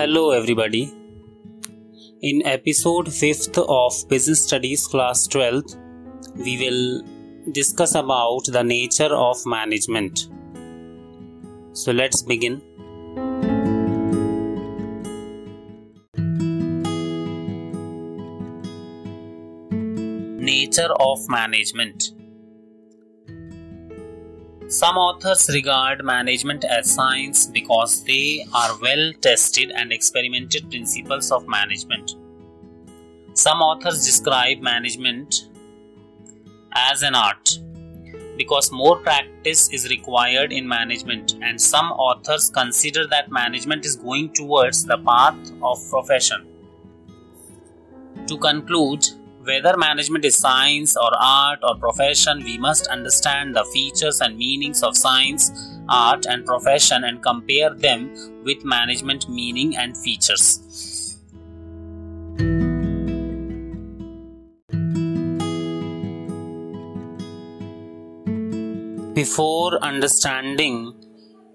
Hello, everybody. In episode 5th of Business Studies Class 12, we will discuss about the nature of management. So let's begin. Nature of management. Some authors regard management as science because they are well tested and experimented principles of management. Some authors describe management as an art because more practice is required in management, and some authors consider that management is going towards the path of profession. To conclude, whether management is science or art or profession, we must understand the features and meanings of science, art, and profession and compare them with management meaning and features. Before understanding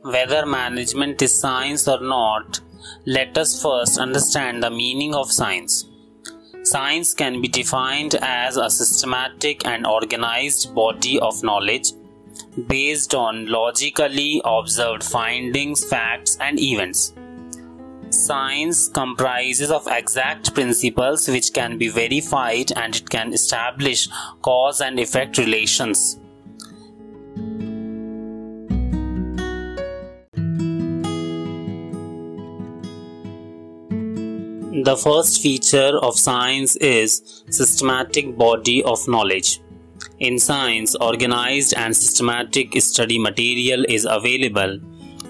whether management is science or not, let us first understand the meaning of science. Science can be defined as a systematic and organized body of knowledge based on logically observed findings, facts, and events. Science comprises of exact principles which can be verified and it can establish cause and effect relations. The first feature of science is systematic body of knowledge. In science, organized and systematic study material is available,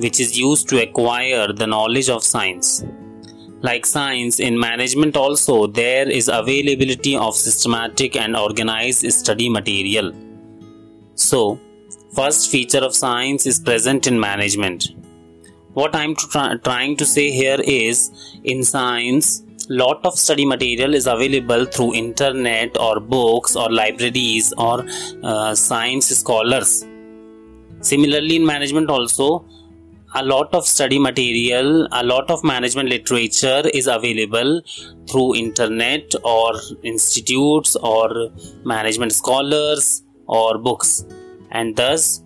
which is used to acquire the knowledge of science. Like science, in management also, there is availability of systematic and organized study material. So, first feature of science is present in management what i'm try- trying to say here is in science lot of study material is available through internet or books or libraries or uh, science scholars. Similarly in management also a lot of study material a lot of management literature is available through internet or institutes or management scholars or books. And thus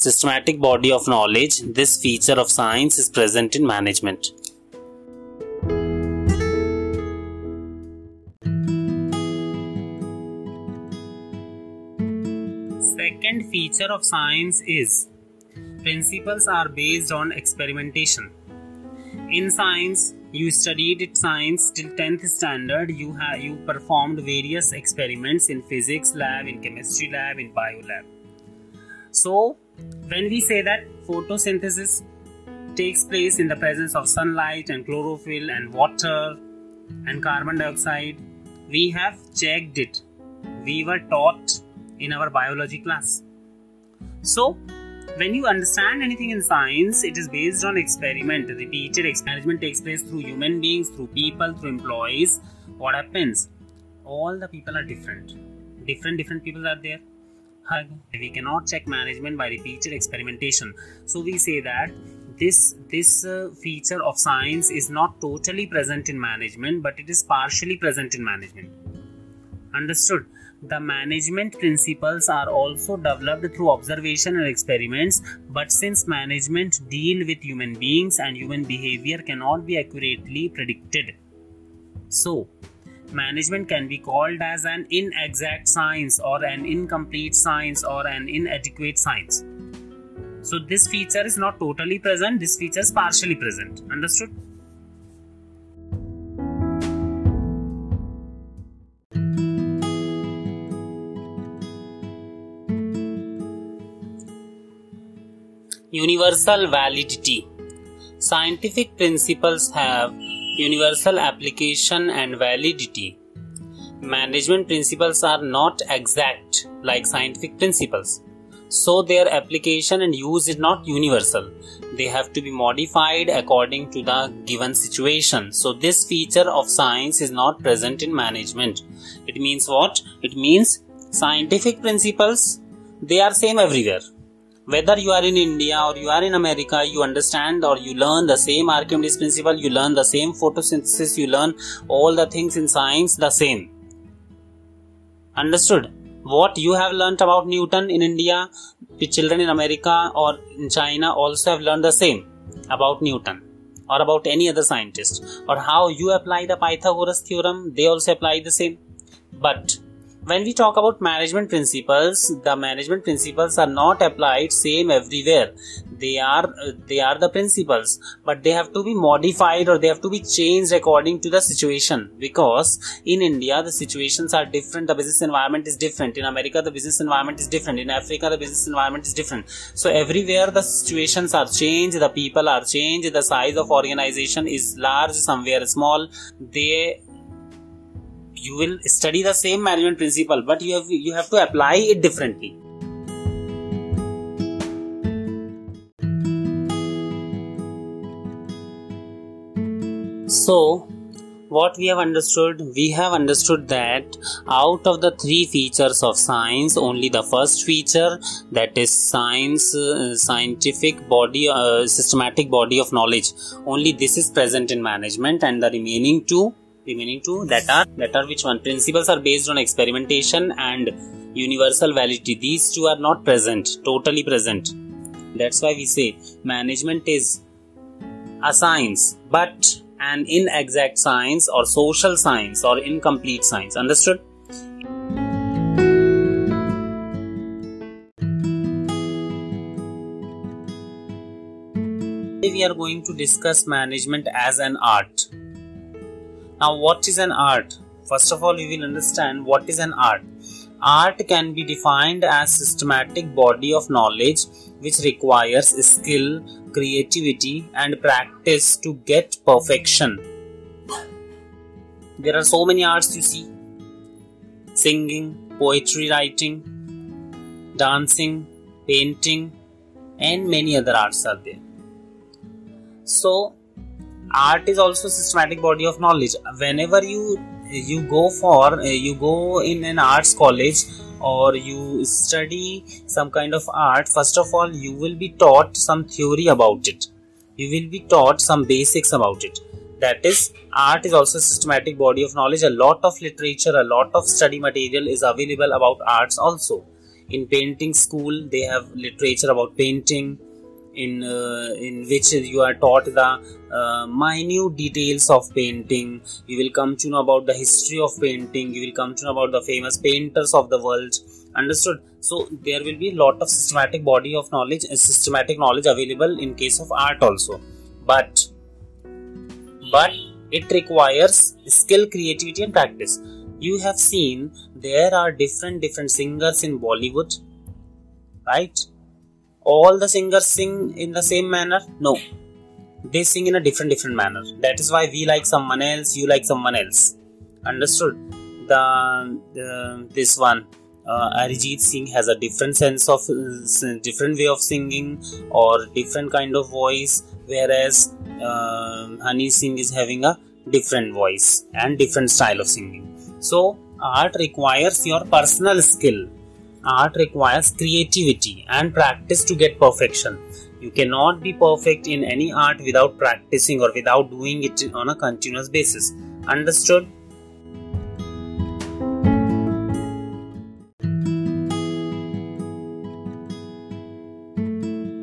systematic body of knowledge, this feature of science is present in management. Second feature of science is principles are based on experimentation. In science, you studied science till 10th standard you have you performed various experiments in physics lab in chemistry lab in bio lab so when we say that photosynthesis takes place in the presence of sunlight and chlorophyll and water and carbon dioxide, we have checked it. We were taught in our biology class. So, when you understand anything in science, it is based on experiment. Repeated experiment takes place through human beings, through people, through employees. What happens? All the people are different. Different, different people are there we cannot check management by repeated experimentation. So we say that this this uh, feature of science is not totally present in management but it is partially present in management. Understood? The management principles are also developed through observation and experiments but since management deal with human beings and human behavior cannot be accurately predicted. So management can be called as an inexact science or an incomplete science or an inadequate science. So this feature is not totally present, this feature is partially present. Understood? Universal validity. Scientific principles have universal application and validity. Management principles are not exact like scientific principles, so their application and use is not universal. They have to be modified according to the given situation. So, this feature of science is not present in management. It means what? It means scientific principles they are same everywhere whether you are in india or you are in america you understand or you learn the same archimedes principle you learn the same photosynthesis you learn all the things in science the same. Understood? What you have learnt about newton in india the children in america or in china also have learned the same about newton or about any other scientist. Or how you apply the pythagoras theorem they also apply the same. But when we talk about management principles the management principles are not applied same everywhere. They are they are the principles but they have to be modified or they have to be changed according to the situation. Because in india the situations are different the business environment is different. In america the business environment is different. In africa the business environment is different. So everywhere the situations are changed the people are changed the size of organization is large somewhere small. They you will study the same management principle but you have you have to apply it differently. So what we have understood we have understood that out of the three features of science only the first feature that is science uh, scientific body uh, systematic body of knowledge only this is present in management and the remaining two remaining two that are that are which one? Principles are based on experimentation and universal validity. These two are not present totally present. That's why we say management is a science but an inexact science or social science or incomplete science. Understood? Today, we are going to discuss management as an art now, what is an art? First of all, we will understand what is an art. Art can be defined as systematic body of knowledge which requires skill, creativity and practice to get perfection. There are so many arts you see. Singing, poetry writing, dancing, painting and many other arts are there. So art is also systematic body of knowledge. Whenever you you go for you go in an arts college or you study some kind of art first of all you will be taught some theory about it. You will be taught some basics about it. That is art is also systematic body of knowledge. A lot of literature a lot of study material is available about arts also. In painting school they have literature about painting in uh, in which you are taught the uh, minute details of painting. You will come to know about the history of painting. You will come to know about the famous painters of the world. Understood? So there will be a lot of systematic body of knowledge and systematic knowledge available in case of art also. But but it requires skill creativity and practice. You have seen there are different different singers in bollywood right all the singers sing in the same manner? No. They sing in a different different manner. That is why we like someone else you like someone else. Understood? The, the this one uh, Arijit Singh has a different sense of uh, different way of singing or different kind of voice whereas uh, Honey Singh is having a different voice and different style of singing. So art requires your personal skill art requires creativity and practice to get perfection. You cannot be perfect in any art without practicing or without doing it on a continuous basis. Understood?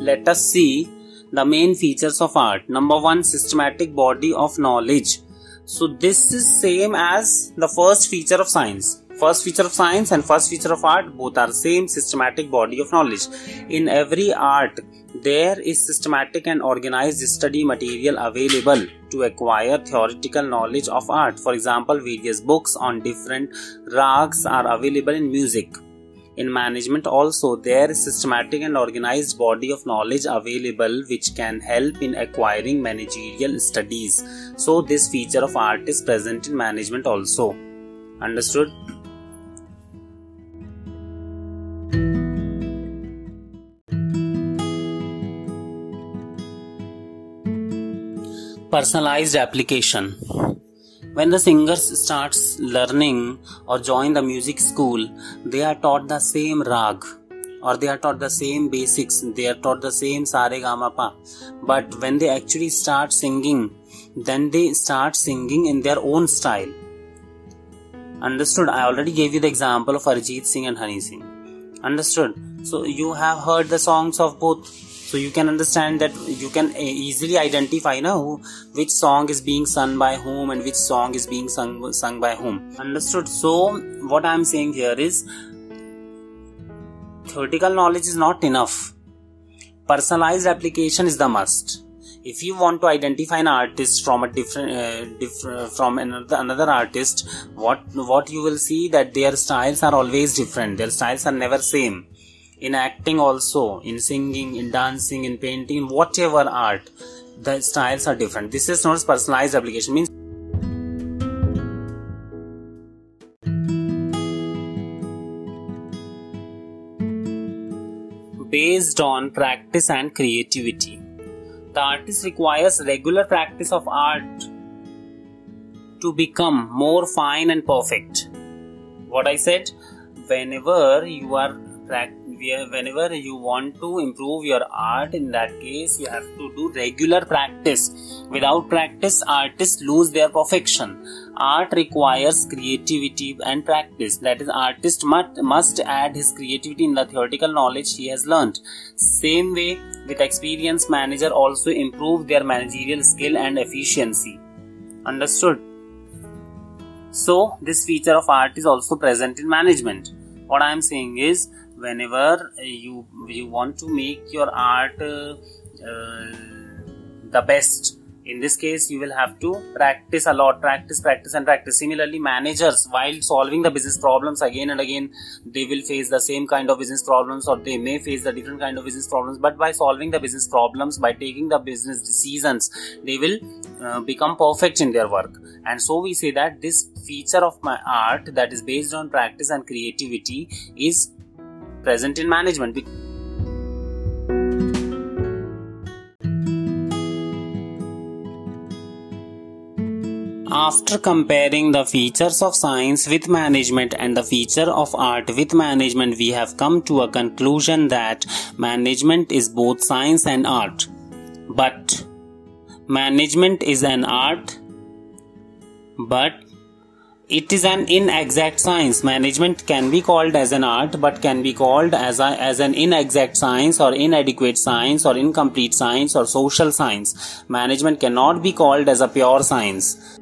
Let us see the main features of art. Number one, systematic body of knowledge. So this is same as the first feature of science First feature of science and first feature of art both are same systematic body of knowledge. In every art, there is systematic and organized study material available to acquire theoretical knowledge of art. For example, various books on different rags are available in music. In management also, there is systematic and organized body of knowledge available which can help in acquiring managerial studies. So this feature of art is present in management also. Understood? Personalized application. When the singers starts learning or join the music school they are taught the same rag or they are taught the same basics they are taught the same sare gama pa. But when they actually start singing then they start singing in their own style. Understood? I already gave you the example of Arijit Singh and Honey Singh. Understood? So you have heard the songs of both so you can understand that you can easily identify now which song is being sung by whom and which song is being sung sung by whom. Understood? So what i am saying here is theoretical knowledge is not enough. Personalized application is the must. If you want to identify an artist from a different, uh, different from another, another artist what what you will see that their styles are always different. Their styles are never same in acting also in singing in dancing in painting in whatever art the styles are different. This is not personalized application. Means based on practice and creativity. The artist requires regular practice of art to become more fine and perfect. What i said? Whenever you are whenever you want to improve your art in that case you have to do regular practice. Without practice artists lose their perfection. Art requires creativity and practice. That is artist must, must add his creativity in the theoretical knowledge he has learned. Same way with experience manager also improve their managerial skill and efficiency. Understood? So this feature of art is also present in management. What i am saying is whenever you you want to make your art uh, the best in this case you will have to practice a lot practice practice and practice. Similarly managers while solving the business problems again and again they will face the same kind of business problems or they may face the different kind of business problems. But by solving the business problems by taking the business decisions they will uh, become perfect in their work. And so we say that this feature of my art that is based on practice and creativity is present in management. After comparing the features of science with management and the feature of art with management, we have come to a conclusion that management is both science and art. But management is an art, but it is an inexact science. Management can be called as an art, but can be called as, a, as an inexact science or inadequate science or incomplete science or social science. Management cannot be called as a pure science.